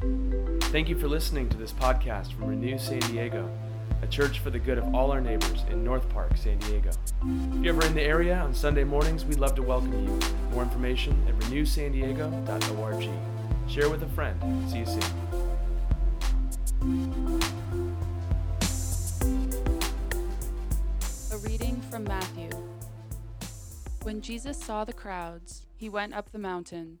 Thank you for listening to this podcast from Renew San Diego, a church for the good of all our neighbors in North Park, San Diego. If you're ever in the area on Sunday mornings, we'd love to welcome you. More information at renewsandiego.org. Share with a friend. See you soon. A reading from Matthew. When Jesus saw the crowds, he went up the mountain,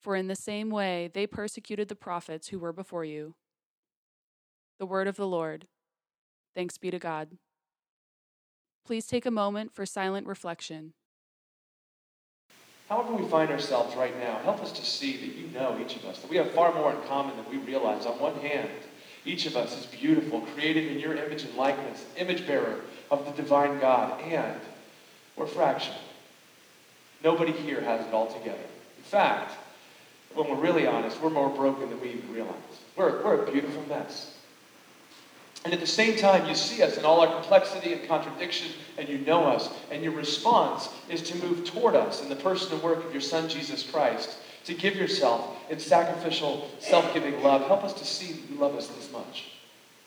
for in the same way they persecuted the prophets who were before you. The word of the Lord. Thanks be to God. Please take a moment for silent reflection. However, we find ourselves right now, help us to see that you know each of us, that we have far more in common than we realize. On one hand, each of us is beautiful, created in your image and likeness, image bearer of the divine God, and we're fractional. Nobody here has it all together. In fact, when we're really honest, we're more broken than we even realize. We're, we're a beautiful mess. And at the same time, you see us in all our complexity and contradiction, and you know us. And your response is to move toward us in the person and work of your Son, Jesus Christ, to give yourself in sacrificial, self giving love. Help us to see that you love us this much,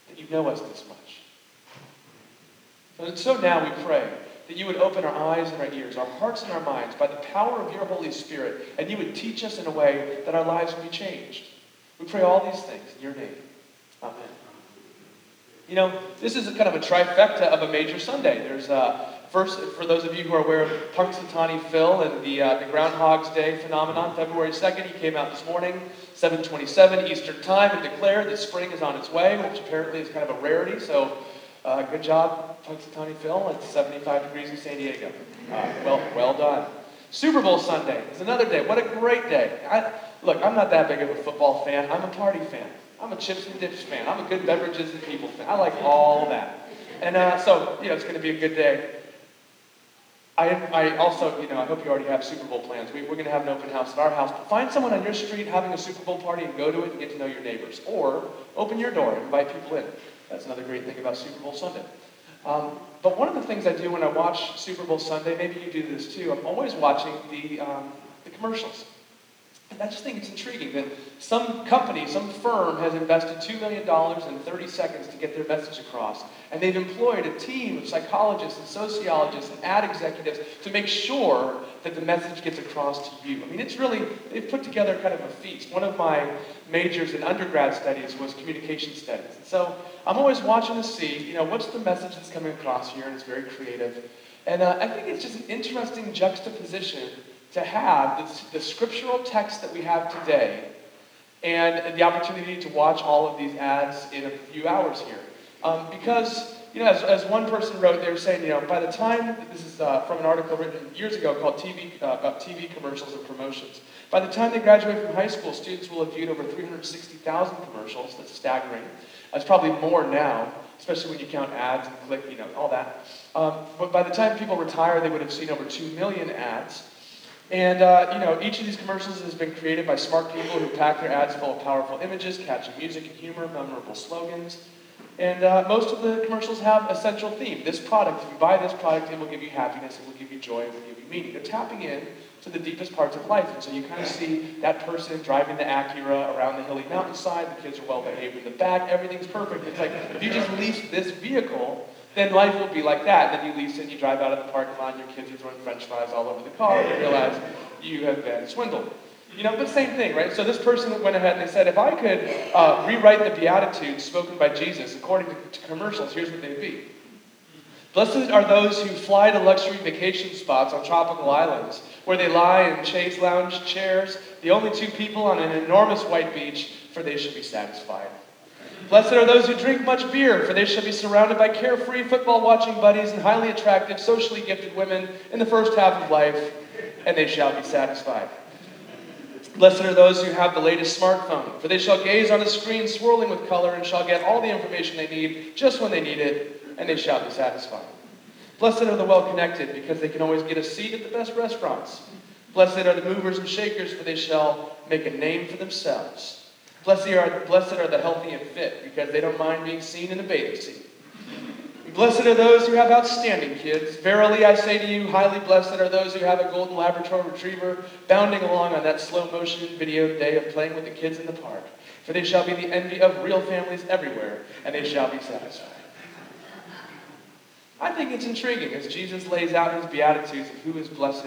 that you know us this much. And so now we pray that you would open our eyes and our ears, our hearts and our minds by the power of your Holy Spirit, and you would teach us in a way that our lives would be changed. We pray all these things in your name. Amen. You know, this is kind of a trifecta of a major Sunday. There's uh, first, for those of you who are aware of Punxsutawney Phil and the, uh, the Groundhog's Day phenomenon, February 2nd, he came out this morning, 727 Eastern Time, and declared that spring is on its way, which apparently is kind of a rarity. So, uh, good job, Punxsutawney Phil. It's 75 degrees in San Diego. Uh, well, well done. Super Bowl Sunday is another day. What a great day. I, look, I'm not that big of a football fan. I'm a party fan. I'm a chips and dips fan. I'm a good beverages and people fan. I like all that. And uh, so, you know, it's going to be a good day. I, I also, you know, I hope you already have Super Bowl plans. We, are going to have an open house at our house. Find someone on your street having a Super Bowl party and go to it and get to know your neighbors. Or open your door and invite people in. That's another great thing about Super Bowl Sunday. Um, but one of the things I do when I watch Super Bowl Sunday, maybe you do this too, I'm always watching the, um, the commercials. I just think it's intriguing that some company, some firm has invested $2 million in 30 seconds to get their message across. And they've employed a team of psychologists and sociologists and ad executives to make sure that the message gets across to you. I mean, it's really, they've put together kind of a feast. One of my majors in undergrad studies was communication studies. So I'm always watching to see, you know, what's the message that's coming across here, and it's very creative. And uh, I think it's just an interesting juxtaposition to have the, the scriptural text that we have today and the opportunity to watch all of these ads in a few hours here. Um, because, you know, as, as one person wrote, they were saying, you know, by the time, this is uh, from an article written years ago called TV, uh, about TV commercials and promotions. By the time they graduate from high school, students will have viewed over 360,000 commercials. That's staggering. That's probably more now, especially when you count ads and click, you know, all that. Um, but by the time people retire, they would have seen over 2 million ads. And, uh, you know, each of these commercials has been created by smart people who pack their ads full of powerful images, catchy music and humor, memorable slogans. And uh, most of the commercials have a central theme. This product, if you buy this product, it will give you happiness, it will give you joy, it will give you meaning. They're tapping in to the deepest parts of life. And so you kind of see that person driving the Acura around the hilly mountainside, the kids are well behaved in the back, everything's perfect. It's like, if you just lease this vehicle, then life will be like that. Then you lease it, you drive out of the parking lot, your kids are throwing french fries all over the car, and you realize you have been swindled. You know, but same thing, right? So this person went ahead and they said, if I could uh, rewrite the Beatitudes spoken by Jesus according to, to commercials, here's what they'd be. Blessed are those who fly to luxury vacation spots on tropical islands, where they lie in chaise lounge chairs, the only two people on an enormous white beach, for they should be satisfied. Blessed are those who drink much beer, for they shall be surrounded by carefree football watching buddies and highly attractive, socially gifted women in the first half of life, and they shall be satisfied. Blessed are those who have the latest smartphone, for they shall gaze on a screen swirling with color and shall get all the information they need just when they need it, and they shall be satisfied. Blessed are the well connected, because they can always get a seat at the best restaurants. Blessed are the movers and shakers, for they shall make a name for themselves. Blessed are, blessed are the healthy and fit, because they don't mind being seen in a bathing suit. Blessed are those who have outstanding kids. Verily I say to you, highly blessed are those who have a golden Labrador retriever bounding along on that slow motion video day of playing with the kids in the park. For they shall be the envy of real families everywhere, and they shall be satisfied. I think it's intriguing as Jesus lays out his Beatitudes of who is blessed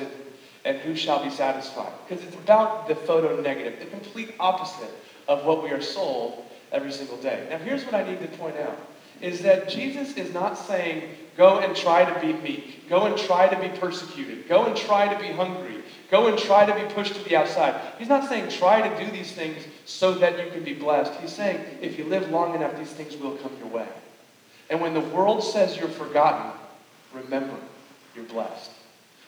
and who shall be satisfied. Because it's about the photo negative, the complete opposite of what we are sold every single day. Now, here's what I need to point out is that Jesus is not saying, go and try to be meek, go and try to be persecuted, go and try to be hungry, go and try to be pushed to the outside. He's not saying try to do these things so that you can be blessed. He's saying if you live long enough, these things will come your way. And when the world says you're forgotten, remember, you're blessed.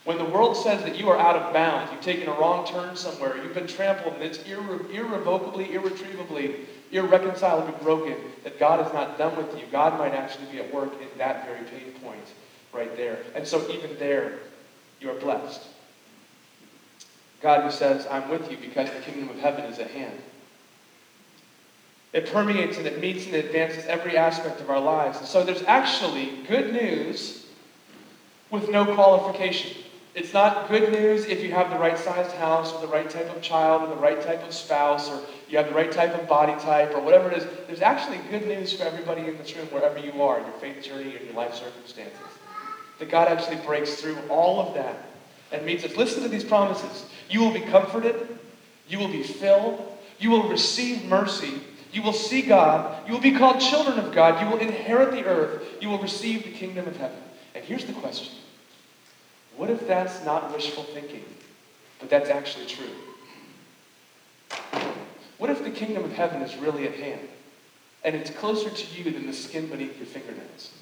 When the world says that you are out of bounds, you've taken a wrong turn somewhere, you've been trampled, and it's irre- irrevocably, irretrievably, irreconcilably broken, that God is not done with you, God might actually be at work in that very pain point right there. And so even there, you are blessed. God who says, I'm with you because the kingdom of heaven is at hand. It permeates and it meets and it advances every aspect of our lives. And so there's actually good news with no qualification. It's not good news if you have the right sized house or the right type of child or the right type of spouse or you have the right type of body type or whatever it is. There's actually good news for everybody in this room, wherever you are, in your faith journey and your life circumstances. That God actually breaks through all of that and meets us. Listen to these promises. You will be comforted. You will be filled. You will receive mercy. You will see God. You will be called children of God. You will inherit the earth. You will receive the kingdom of heaven. And here's the question what if that's not wishful thinking, but that's actually true? What if the kingdom of heaven is really at hand and it's closer to you than the skin beneath your fingernails?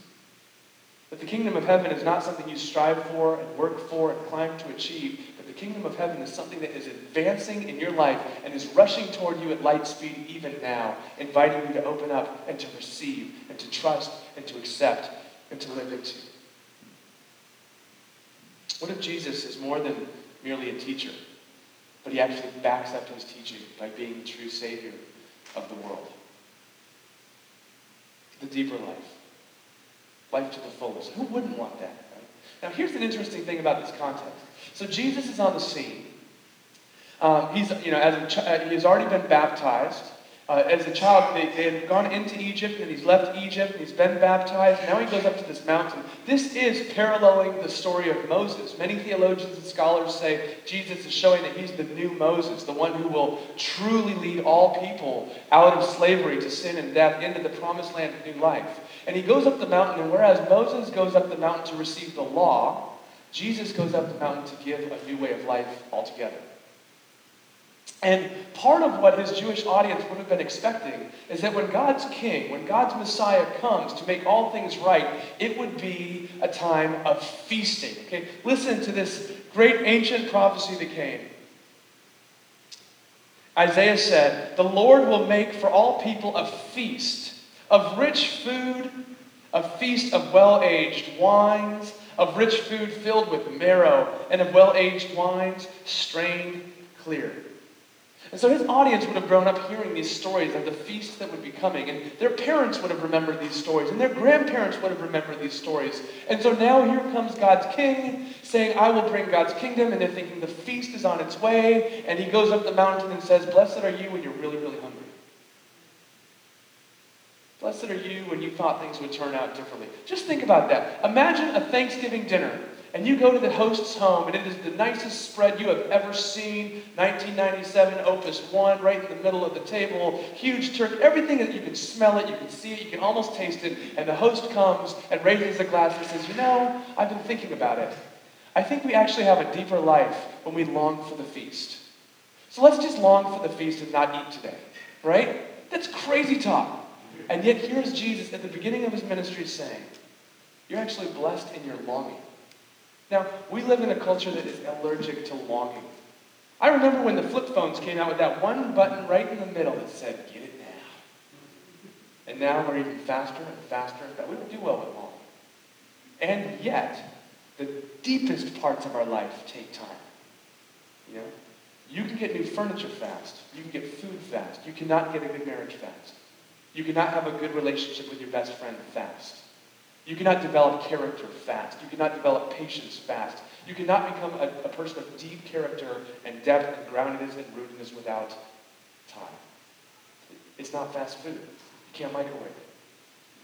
That the kingdom of heaven is not something you strive for and work for and climb to achieve, but the kingdom of heaven is something that is advancing in your life and is rushing toward you at light speed even now, inviting you to open up and to receive and to trust and to accept and to live into. What if Jesus is more than merely a teacher, but he actually backs up his teaching by being the true Savior of the world? The deeper life. Life to the fullest. Who wouldn't want that? Right? Now, here's an interesting thing about this context. So, Jesus is on the scene. Um, he's, you know, as ch- uh, he has already been baptized. Uh, as a child, they, they, had gone into Egypt and he's left Egypt and he's been baptized. Now he goes up to this mountain. This is paralleling the story of Moses. Many theologians and scholars say Jesus is showing that he's the new Moses, the one who will truly lead all people out of slavery to sin and death into the promised land of new life. And he goes up the mountain, and whereas Moses goes up the mountain to receive the law, Jesus goes up the mountain to give a new way of life altogether. And part of what his Jewish audience would have been expecting is that when God's king, when God's Messiah comes to make all things right, it would be a time of feasting. Okay? Listen to this great ancient prophecy that came. Isaiah said, The Lord will make for all people a feast of rich food, a feast of well aged wines, of rich food filled with marrow, and of well aged wines strained clear. And so his audience would have grown up hearing these stories of the feast that would be coming. And their parents would have remembered these stories. And their grandparents would have remembered these stories. And so now here comes God's king saying, I will bring God's kingdom. And they're thinking the feast is on its way. And he goes up the mountain and says, Blessed are you when you're really, really hungry. Blessed are you when you thought things would turn out differently. Just think about that. Imagine a Thanksgiving dinner and you go to the host's home, and it is the nicest spread you have ever seen 1997 Opus 1, right in the middle of the table, huge turkey, everything that you can smell it, you can see it, you can almost taste it, and the host comes and raises a glass and says, You know, I've been thinking about it. I think we actually have a deeper life when we long for the feast. So let's just long for the feast and not eat today, right? That's crazy talk. And yet, here's Jesus at the beginning of his ministry saying, You're actually blessed in your longing. Now, we live in a culture that is allergic to longing. I remember when the flip phones came out with that one button right in the middle that said, Get it now. And now we're even faster and faster, but we don't do well with longing. And yet, the deepest parts of our life take time. You know? You can get new furniture fast. You can get food fast. You cannot get a good marriage fast. You cannot have a good relationship with your best friend fast. You cannot develop character fast. You cannot develop patience fast. You cannot become a, a person of deep character and depth and groundedness and rootedness without time. It's not fast food. You can't microwave it.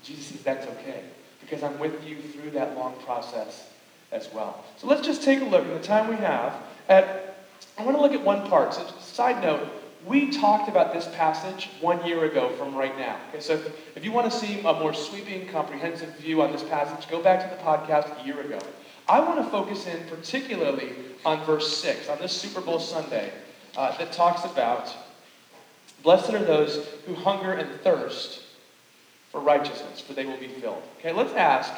Jesus says that's okay because I'm with you through that long process as well. So let's just take a look in the time we have at, I want to look at one part. So, side note, we talked about this passage one year ago from right now. Okay, so if, if you want to see a more sweeping, comprehensive view on this passage, go back to the podcast a year ago. I want to focus in particularly on verse 6, on this Super Bowl Sunday, uh, that talks about Blessed are those who hunger and thirst for righteousness, for they will be filled. Okay, let's ask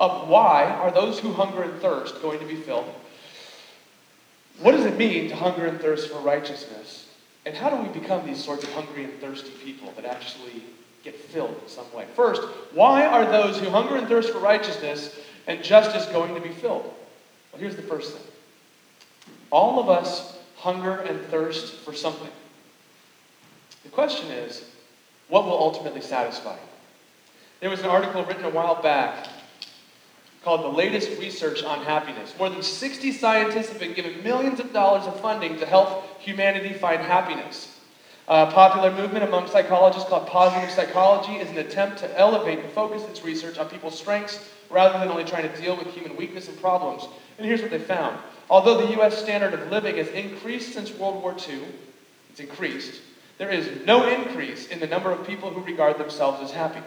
of why are those who hunger and thirst going to be filled? What does it mean to hunger and thirst for righteousness? And how do we become these sorts of hungry and thirsty people that actually get filled in some way? First, why are those who hunger and thirst for righteousness and justice going to be filled? Well, here's the first thing all of us hunger and thirst for something. The question is, what will ultimately satisfy? There was an article written a while back called The Latest Research on Happiness. More than 60 scientists have been given millions of dollars of funding to help humanity find happiness. A popular movement among psychologists called positive psychology is an attempt to elevate and focus its research on people's strengths rather than only trying to deal with human weakness and problems. And here's what they found. Although the U.S. standard of living has increased since World War II, it's increased, there is no increase in the number of people who regard themselves as happy.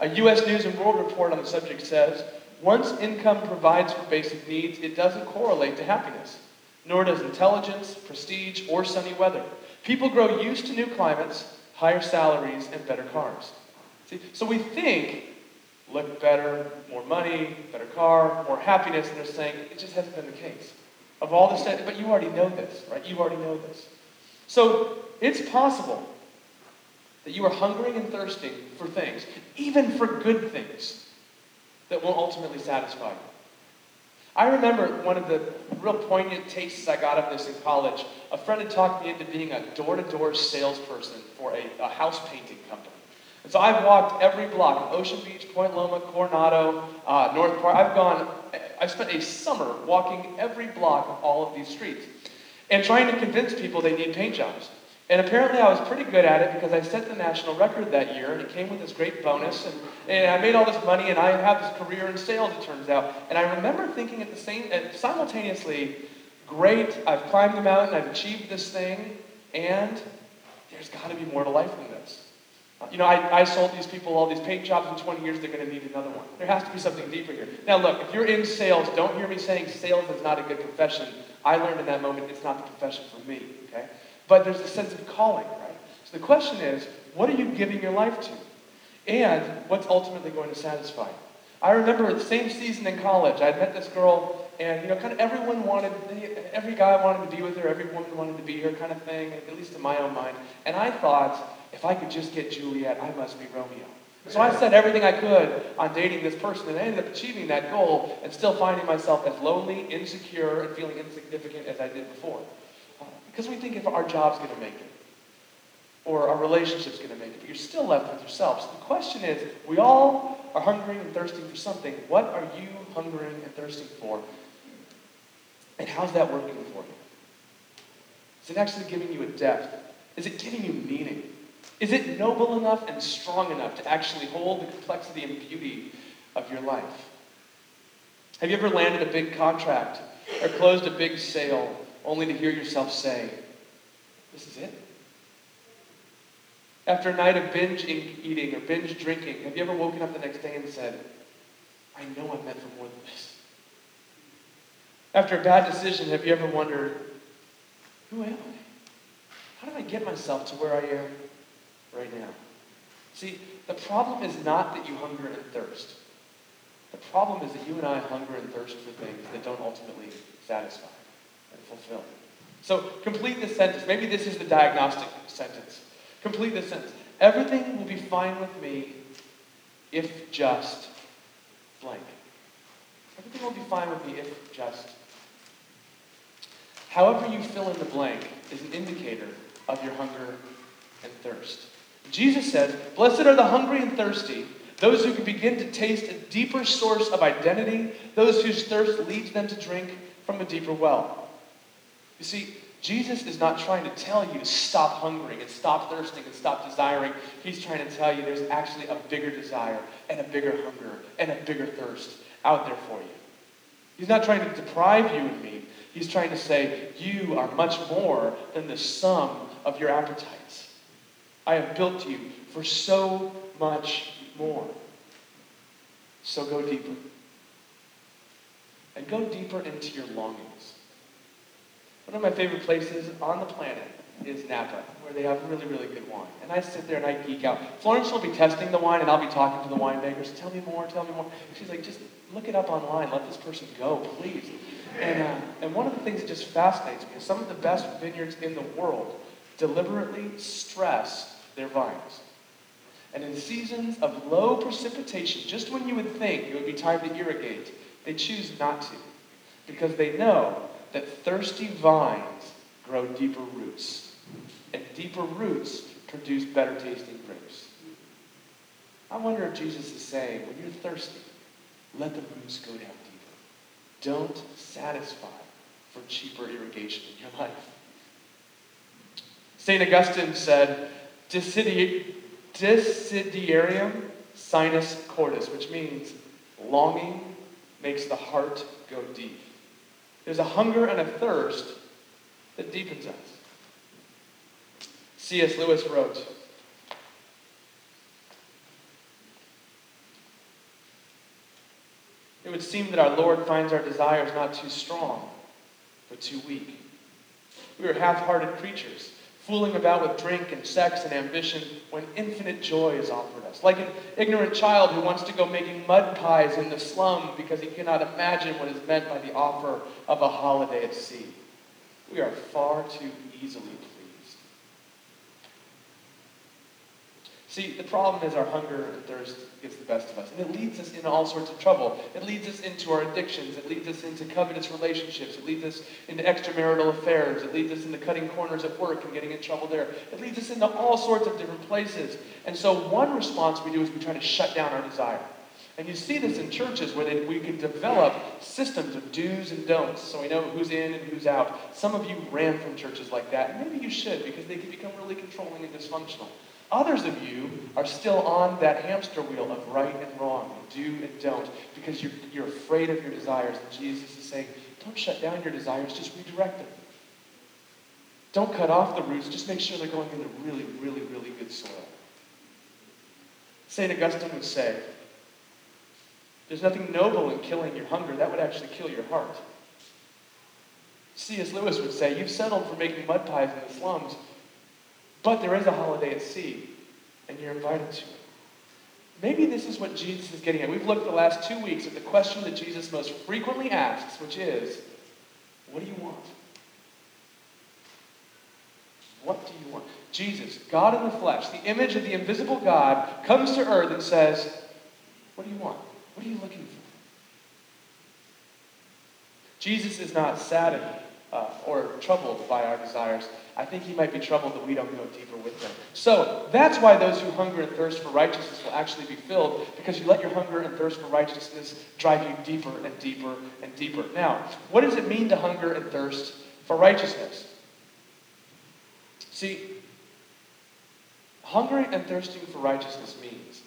A U.S. News and World Report on the subject says once income provides for basic needs, it doesn't correlate to happiness, nor does intelligence, prestige, or sunny weather. People grow used to new climates, higher salaries, and better cars. See, so we think look better, more money, better car, more happiness, and they're saying it just hasn't been the case. Of all this, but you already know this, right? You already know this. So it's possible that you are hungering and thirsting for things, even for good things, that will ultimately satisfy you. I remember one of the real poignant tastes I got of this in college. A friend had talked me into being a door to door salesperson for a, a, house painting company. And so I've walked every block Ocean Beach, Point Loma, Coronado, uh, North Park. I've gone, I've spent a summer walking every block of all of these streets and trying to convince people they need paint jobs. And apparently I was pretty good at it because I set the national record that year, and it came with this great bonus, and, and I made all this money, and I have this career in sales, it turns out. And I remember thinking at the same, simultaneously, great, I've climbed the mountain, I've achieved this thing, and there's got to be more to life than this. You know, I, I sold these people all these paint jobs in 20 years, they're going to need another one. There has to be something deeper here. Now, look, if you're in sales, don't hear me saying sales is not a good profession. I learned in that moment it's not the profession for me? But there's a sense of calling, right? So the question is, what are you giving your life to? And what's ultimately going to satisfy? I remember the same season in college, I met this girl, and you know, kind of everyone wanted, every guy wanted to be with her, every woman wanted to be her, kind of thing, at least in my own mind. And I thought, if I could just get Juliet, I must be Romeo. So I said everything I could on dating this person, and I ended up achieving that goal and still finding myself as lonely, insecure, and feeling insignificant as I did before. Because we think if our job's going to make it, or our relationship's going to make it, but you're still left with yourself. So the question is, we all are hungering and thirsting for something. What are you hungering and thirsting for? And how's that working for you? Is it actually giving you a depth? Is it giving you meaning? Is it noble enough and strong enough to actually hold the complexity and beauty of your life? Have you ever landed a big contract or closed a big sale only to hear yourself say, This is it? After a night of binge eating or binge drinking, have you ever woken up the next day and said, I know I'm meant for more than this? After a bad decision, have you ever wondered, Who am I? How did I get myself to where I am right now? See, the problem is not that you hunger and thirst. The problem is that you and I hunger and thirst for things that don't ultimately satisfy and fulfill. So complete this sentence. Maybe this is the diagnostic sentence. Complete this sentence. Everything will be fine with me if just blank. Everything will be fine with me if just. However, you fill in the blank is an indicator of your hunger and thirst. Jesus says, Blessed are the hungry and thirsty, those who can begin to taste a deeper source of identity, those whose thirst leads them to drink from a deeper well. You see, Jesus is not trying to tell you to stop hungering and stop thirsting and stop desiring. He's trying to tell you there's actually a bigger desire and a bigger hunger and a bigger thirst out there for you. He's not trying to deprive you and me. He's trying to say, you are much more than the sum of your appetites. I have built you for so much more. So go deeper. And go deeper into your longings. One of my favorite places on the planet is Napa, where they have really, really good wine. And I sit there and I geek out. Florence will be testing the wine, and I'll be talking to the winemakers. Tell me more, tell me more. She's like, just look it up online. Let this person go, please. And, uh, and one of the things that just fascinates me is some of the best vineyards in the world deliberately stress their vines. And in seasons of low precipitation, just when you would think it would be time to irrigate, they choose not to because they know that thirsty vines grow deeper roots, and deeper roots produce better tasting grapes. I wonder if Jesus is saying, when you're thirsty, let the roots go down deeper. Don't satisfy for cheaper irrigation in your life. St. Augustine said, Desiderium sinus cordis, which means longing makes the heart go deep. There's a hunger and a thirst that deepens us. C.S. Lewis wrote, It would seem that our Lord finds our desires not too strong, but too weak. We are half hearted creatures, fooling about with drink and sex and ambition when infinite joy is offered us. Like an ignorant child who wants to go making mud pies in the slum because he cannot imagine what is meant by the offer of a holiday at sea. We are far too easily See, the problem is our hunger and thirst gets the best of us. And it leads us into all sorts of trouble. It leads us into our addictions. It leads us into covetous relationships. It leads us into extramarital affairs. It leads us into cutting corners at work and getting in trouble there. It leads us into all sorts of different places. And so one response we do is we try to shut down our desire. And you see this in churches where they, we can develop systems of do's and don'ts so we know who's in and who's out. Some of you ran from churches like that, and maybe you should because they can become really controlling and dysfunctional. Others of you are still on that hamster wheel of right and wrong, do and don't, because you're, you're afraid of your desires. And Jesus is saying, don't shut down your desires, just redirect them. Don't cut off the roots, just make sure they're going into really, really, really good soil. St. Augustine would say, there's nothing noble in killing your hunger. That would actually kill your heart. C.S. Lewis would say, You've settled for making mud pies in the slums. But there is a holiday at sea, and you're invited to it. Maybe this is what Jesus is getting at. We've looked the last two weeks at the question that Jesus most frequently asks, which is, What do you want? What do you want? Jesus, God in the flesh, the image of the invisible God, comes to earth and says, What do you want? What are you looking for? Jesus is not saddened uh, or troubled by our desires. I think he might be troubled that we don't go deeper with them. So that's why those who hunger and thirst for righteousness will actually be filled, because you let your hunger and thirst for righteousness drive you deeper and deeper and deeper. Now, what does it mean to hunger and thirst for righteousness? See, hungering and thirsting for righteousness means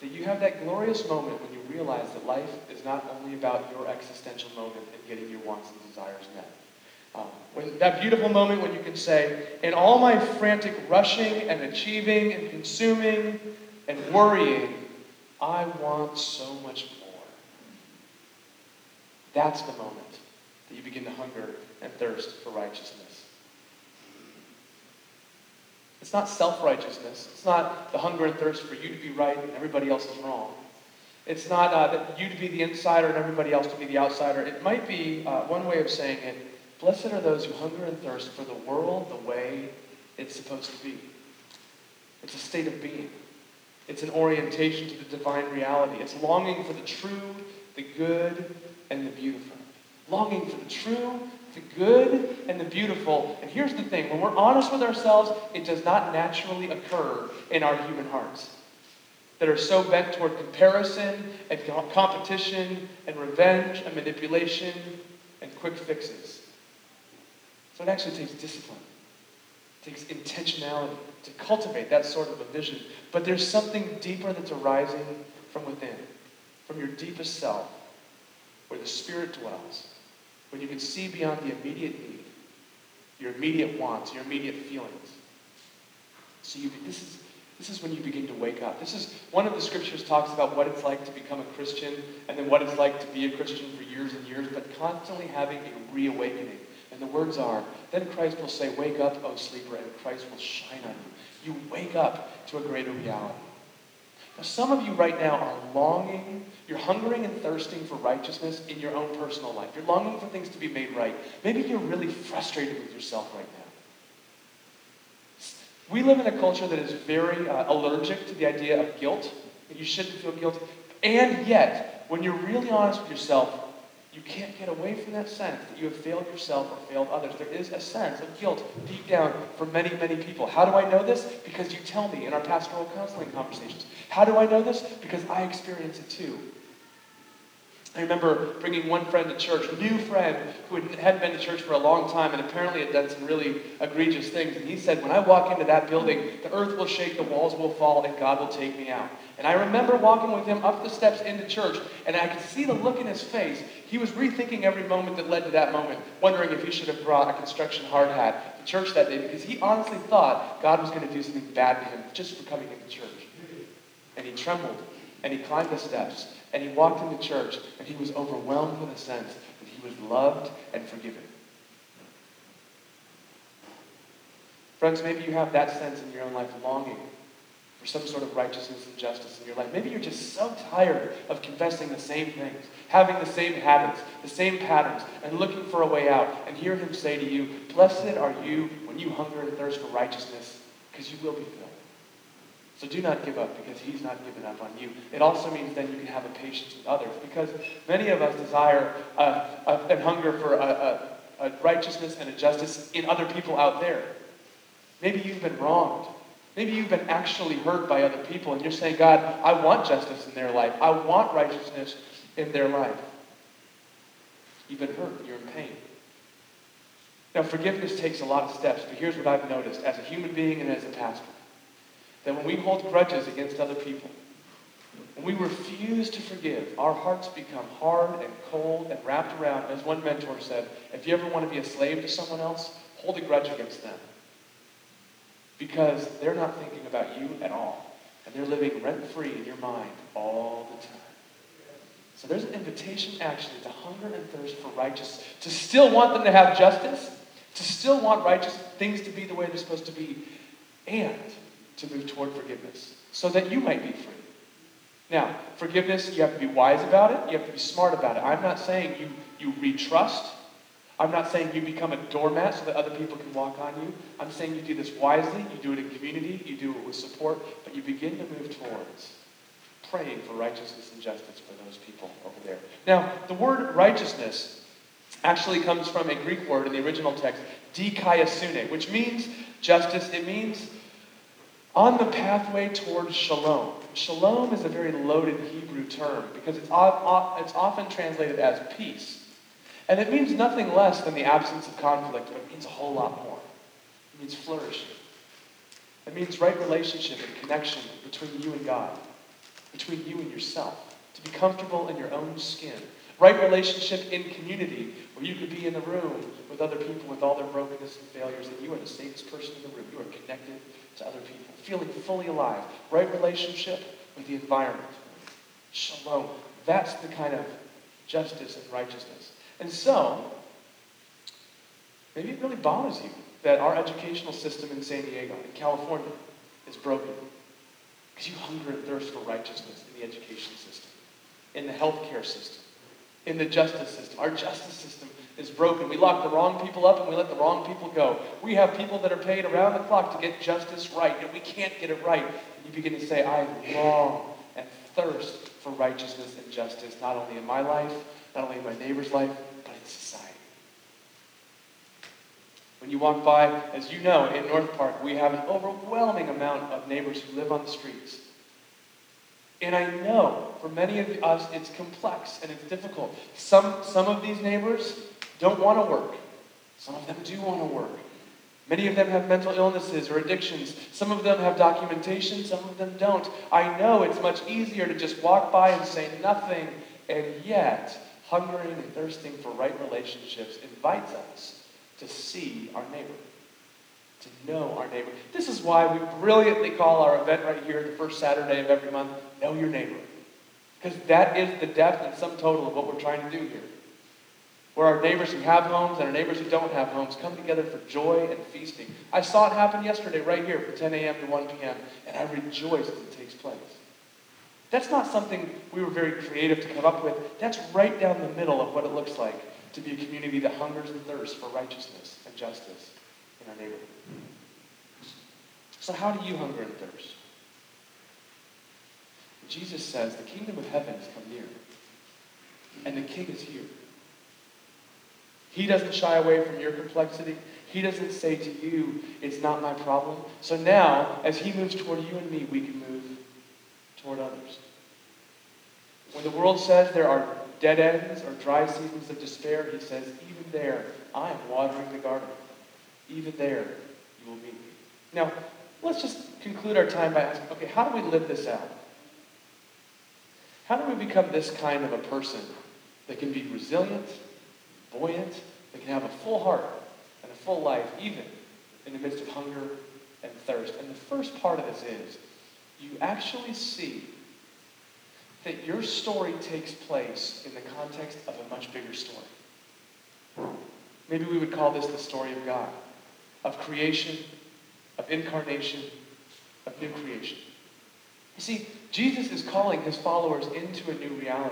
that you have that glorious moment when you realize that life is not only about your existential moment and getting your wants and desires met. When, that beautiful moment when you can say, in all my frantic rushing and achieving and consuming and worrying, I want so much more. That's the moment that you begin to hunger and thirst for righteousness. It's not self righteousness. It's not the hunger and thirst for you to be right and everybody else is wrong. It's not uh, that you to be the insider and everybody else to be the outsider. It might be uh, one way of saying it blessed are those who hunger and thirst for the world the way it's supposed to be. It's a state of being, it's an orientation to the divine reality. It's longing for the true, the good, and the beautiful. Longing for the true, the good and the beautiful. And here's the thing when we're honest with ourselves, it does not naturally occur in our human hearts that are so bent toward comparison and competition and revenge and manipulation and quick fixes. So it actually takes discipline. It takes intentionality to cultivate that sort of a vision. But there's something deeper that's arising from within, from your deepest self, where the Spirit dwells when you can see beyond the immediate need, your immediate wants, your immediate feelings. So you, this is this is when you begin to wake up. This is one of the scriptures talks about what it's like to become a Christian and then what it's like to be a Christian for years and years, but constantly having a reawakening. And the words are, then Christ will say, Wake up, O sleeper, and Christ will shine on you. You wake up to a greater reality. Now, some of you right now are longing, you're hungering and thirsting for righteousness in your own personal life. You're longing for things to be made right. Maybe you're really frustrated with yourself right now. We live in a culture that is very uh, allergic to the idea of guilt. You shouldn't feel guilty. And yet, when you're really honest with yourself, you can't get away from that sense that you have failed yourself or failed others. There is a sense of guilt deep down for many, many people. How do I know this? Because you tell me in our pastoral counseling conversations. How do I know this? Because I experience it too. I remember bringing one friend to church, new friend who hadn't been to church for a long time and apparently had done some really egregious things. And he said, When I walk into that building, the earth will shake, the walls will fall, and God will take me out. And I remember walking with him up the steps into church, and I could see the look in his face. He was rethinking every moment that led to that moment, wondering if he should have brought a construction hard hat to church that day because he honestly thought God was going to do something bad to him just for coming into church. And he trembled, and he climbed the steps, and he walked into church, and he was overwhelmed with a sense that he was loved and forgiven. Friends, maybe you have that sense in your own life, longing for some sort of righteousness and justice in your life. Maybe you're just so tired of confessing the same things, having the same habits, the same patterns, and looking for a way out, and hear him say to you, Blessed are you when you hunger and thirst for righteousness, because you will be filled. So do not give up because he's not given up on you. It also means then you can have a patience with others because many of us desire uh, uh, and hunger for a, a, a righteousness and a justice in other people out there. Maybe you've been wronged. Maybe you've been actually hurt by other people and you're saying, God, I want justice in their life. I want righteousness in their life. You've been hurt. You're in pain. Now, forgiveness takes a lot of steps, but here's what I've noticed as a human being and as a pastor that when we hold grudges against other people, when we refuse to forgive, our hearts become hard and cold and wrapped around. As one mentor said, if you ever want to be a slave to someone else, hold a grudge against them. Because they're not thinking about you at all. And they're living rent free in your mind all the time. So there's an invitation actually to hunger and thirst for righteousness, to still want them to have justice, to still want righteous things to be the way they're supposed to be, and to move toward forgiveness so that you might be free. Now, forgiveness, you have to be wise about it. You have to be smart about it. I'm not saying you, you retrust. I'm not saying you become a doormat so that other people can walk on you. I'm saying you do this wisely. You do it in community. You do it with support. But you begin to move towards praying for righteousness and justice for those people over there. Now, the word righteousness actually comes from a Greek word in the original text, dikaiosune, which means justice. It means on the pathway towards shalom. Shalom is a very loaded Hebrew term because it's, often translated as peace. And it means nothing less than the absence of conflict, but it means a whole lot more. It means flourishing. It means right relationship and connection between you and God. between you and yourself, to be comfortable in your own skin. Right relationship in community, where you could be in the room with other people with all their brokenness and failures, and you are the safest person in the room. You are connected to other people, feeling fully alive. Right relationship with the environment. Shalom. That's the kind of justice and righteousness. And so, maybe it really bothers you that our educational system in San Diego, in California, is broken. Because you hunger and thirst for righteousness in the education system, in the healthcare system, in the justice system. Our justice system is broken. We lock the wrong people up and we let the wrong people go. We have people that are paid around the clock to get justice right, and we can't get it right. And you begin to say, I long and thirst for righteousness and justice, not only in my life, not only in my neighbor's life, but in society. When you walk by, as you know, in North Park, we have an overwhelming amount of neighbors who live on the streets. And I know for many of us it's complex and it's difficult. Some, some of these neighbors don't want to work, some of them do want to work. Many of them have mental illnesses or addictions. Some of them have documentation, some of them don't. I know it's much easier to just walk by and say nothing, and yet, hungering and thirsting for right relationships invites us to see our neighbor, to know our neighbor. This is why we brilliantly call our event right here, the first Saturday of every month, Know Your Neighbor. Because that is the depth and sum total of what we're trying to do here where our neighbors who have homes and our neighbors who don't have homes come together for joy and feasting. I saw it happen yesterday right here from 10 a.m. to 1 p.m., and I rejoice as it takes place. That's not something we were very creative to come up with. That's right down the middle of what it looks like to be a community that hungers and thirsts for righteousness and justice in our neighborhood. So, how do you hunger and thirst? Jesus says, The kingdom of heaven has come near, and the king is here. He doesn't shy away from your complexity. He doesn't say to you, it's not my problem. So now, as he moves toward you and me, we can move toward others. When the world says there are dead ends or dry seasons of despair, he says, even there, I am watering the garden. Even there, you will meet me. Now, let's just conclude our time by asking, okay, how do we live this out? How do we become this kind of a person that can be resilient, buoyant, that can have a full heart and a full life, even in the midst of hunger and thirst. And the first part of this is you actually see that your story takes place in the context of a much bigger story. Maybe we would call this the story of God, of creation, of incarnation, of new creation. You see, Jesus is calling his followers into a new reality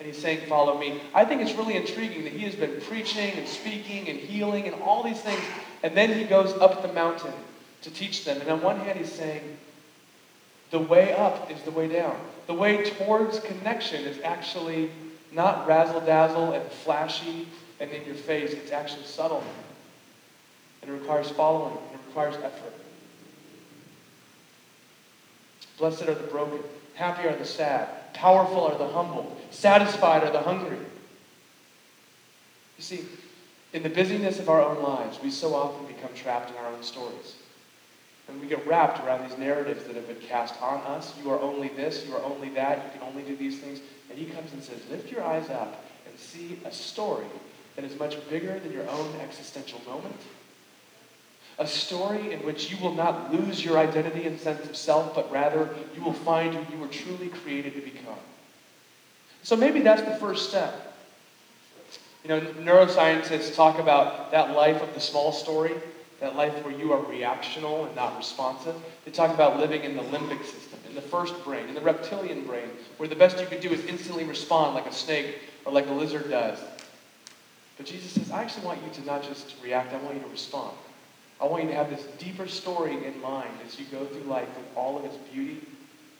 and he's saying, Follow me. I think it's really intriguing that he has been preaching and speaking and healing and all these things, and then he goes up the mountain to teach them. And on one hand, he's saying, The way up is the way down. The way towards connection is actually not razzle dazzle and flashy and in your face, it's actually subtle. And it requires following, and it requires effort. Blessed are the broken, happy are the sad. Powerful are the humble. Satisfied are the hungry. You see, in the busyness of our own lives, we so often become trapped in our own stories. And we get wrapped around these narratives that have been cast on us. You are only this, you are only that, you can only do these things. And he comes and says, lift your eyes up and see a story that is much bigger than your own existential moment a story in which you will not lose your identity and sense of self, but rather you will find who you were truly created to become. So maybe that's the first step. You know, neuroscientists talk about that life of the small story, that life where you are reactional and not responsive. They talk about living in the limbic system, in the first brain, in the reptilian brain, where the best you can do is instantly respond like a snake or like a lizard does. But Jesus says, I actually want you to not just react, I want you to respond. I want you to have this deeper story in mind as you go through life with all of its beauty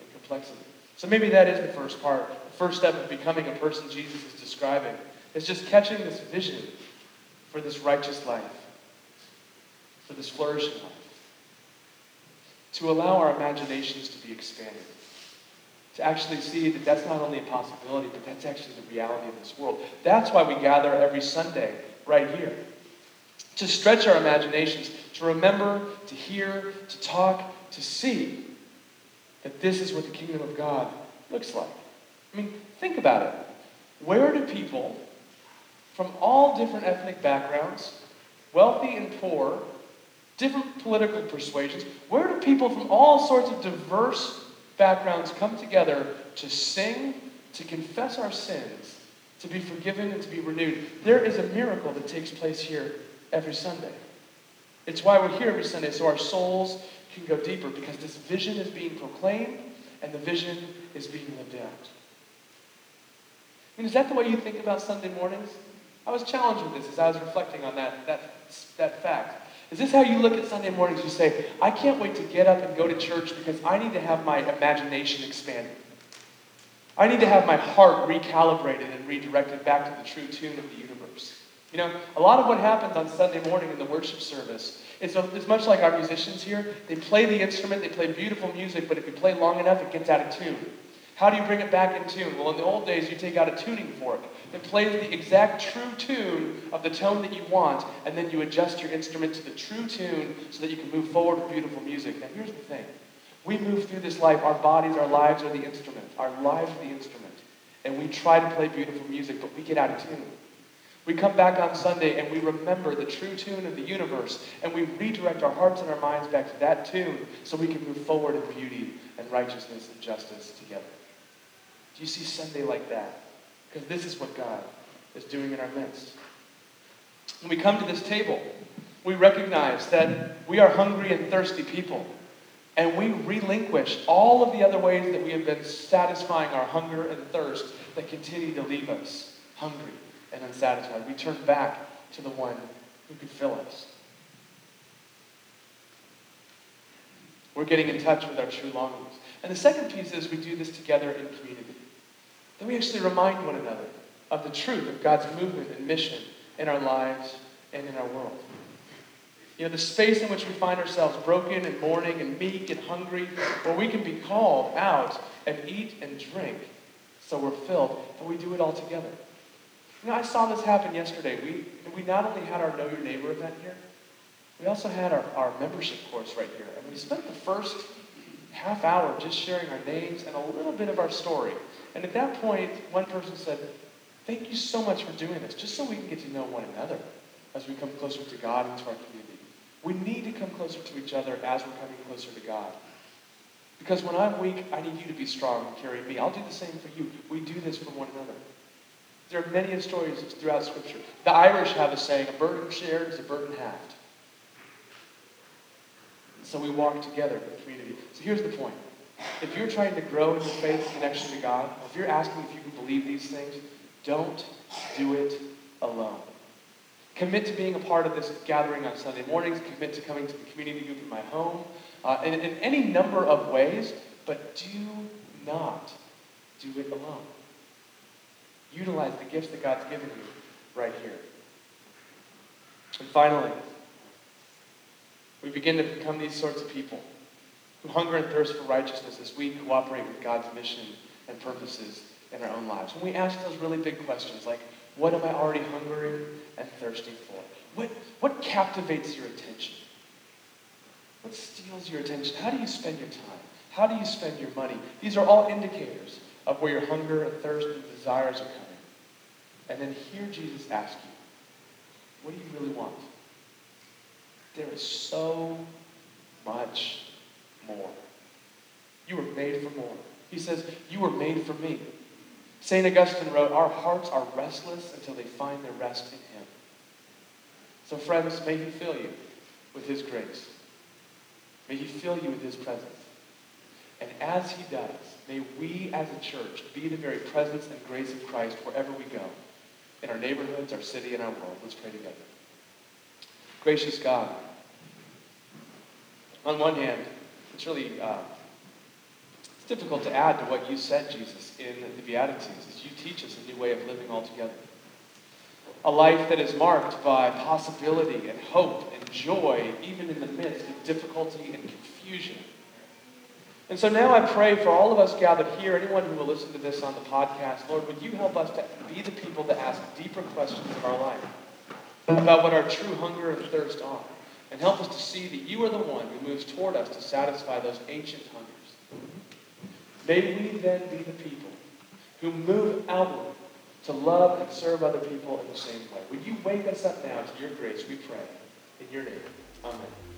and complexity. So maybe that is the first part. The first step of becoming a person Jesus is describing is just catching this vision for this righteous life, for this flourishing life. To allow our imaginations to be expanded. To actually see that that's not only a possibility, but that's actually the reality of this world. That's why we gather every Sunday right here to stretch our imaginations, to remember, to hear, to talk, to see that this is what the kingdom of God looks like. I mean, think about it. Where do people from all different ethnic backgrounds, wealthy and poor, different political persuasions, where do people from all sorts of diverse backgrounds come together to sing, to confess our sins, to be forgiven, and to be renewed? There is a miracle that takes place here every Sunday. It's why we're here every Sunday, so our souls can go deeper, because this vision is being proclaimed and the vision is being lived out. I mean, is that the way you think about Sunday mornings? I was challenged with this as I was reflecting on that, that, that fact. Is this how you look at Sunday mornings? You say, I can't wait to get up and go to church because I need to have my imagination expanded. I need to have my heart recalibrated and redirected back to the true tune of the universe. You know, a lot of what happens on Sunday morning in the worship service is as much like our musicians here. They play the instrument, they play beautiful music, but if you play long enough, it gets out of tune. How do you bring it back in tune? Well, in the old days, you take out a tuning fork that plays the exact true tune of the tone that you want, and then you adjust your instrument to the true tune so that you can move forward with beautiful music. Now, here's the thing we move through this life, our bodies, our lives are the instrument. Our lives are the instrument. And we try to play beautiful music, but we get out of tune. We come back on Sunday and we remember the true tune of the universe, and we redirect our hearts and our minds back to that tune so we can move forward in beauty and righteousness and justice together. Do you see Sunday like that? Because this is what God is doing in our midst. When we come to this table, we recognize that we are hungry and thirsty people. And we relinquish all of the other ways that we have been satisfying our hunger and thirst that continue to leave us hungry and unsatisfied. We turn back to the one who could fill us. We're getting in touch with our true longings. And the second piece is we do this together in community. Then we actually remind one another of the truth of God's movement and mission in our lives and in our world. You know, the space in which we find ourselves broken and mourning and meek and hungry, where we can be called out and eat and drink so we're filled, and we do it all together. You know, I saw this happen yesterday. We, we not only had our Know Your Neighbor event here, we also had our, our membership course right here. And we spent the first half hour just sharing our names and a little bit of our story. And at that point, one person said, Thank you so much for doing this, just so we can get to know one another as we come closer to God and to our community. We need to come closer to each other as we're coming closer to God. Because when I'm weak, I need you to be strong and carry me. I'll do the same for you. We do this for one another. There are many stories throughout Scripture. The Irish have a saying, a burden shared is a burden halved. So we walk together in community. So here's the point. If you're trying to grow in your faith connection to God, if you're asking if you can believe these things, don't do it alone. Commit to being a part of this gathering on Sunday mornings. Commit to coming to the community group in my home uh, in, in any number of ways, but do not do it alone. Utilize the gifts that God's given you right here. And finally, we begin to become these sorts of people who hunger and thirst for righteousness as we cooperate with God's mission and purposes in our own lives. When we ask those really big questions like, what am I already hungering and thirsting for? What, what captivates your attention? What steals your attention? How do you spend your time? How do you spend your money? These are all indicators of where your hunger and thirst and desires are coming. And then hear Jesus ask you, what do you really want? There is so much more. You were made for more. He says, You were made for me. St. Augustine wrote, Our hearts are restless until they find their rest in Him. So, friends, may He fill you with His grace. May He fill you with His presence. And as He does, may we as a church be the very presence and grace of Christ wherever we go in our neighborhoods, our city, and our world. Let's pray together. Gracious God, on one hand, it's really uh, it's difficult to add to what you said, Jesus, in the Beatitudes, as you teach us a new way of living altogether. A life that is marked by possibility and hope and joy, even in the midst of difficulty and confusion. And so now I pray for all of us gathered here, anyone who will listen to this on the podcast, Lord, would you help us to be the people that ask deeper questions of our life about what our true hunger and thirst are? And help us to see that you are the one who moves toward us to satisfy those ancient hungers. May we then be the people who move outward to love and serve other people in the same way. Would you wake us up now to your grace, we pray, in your name. Amen.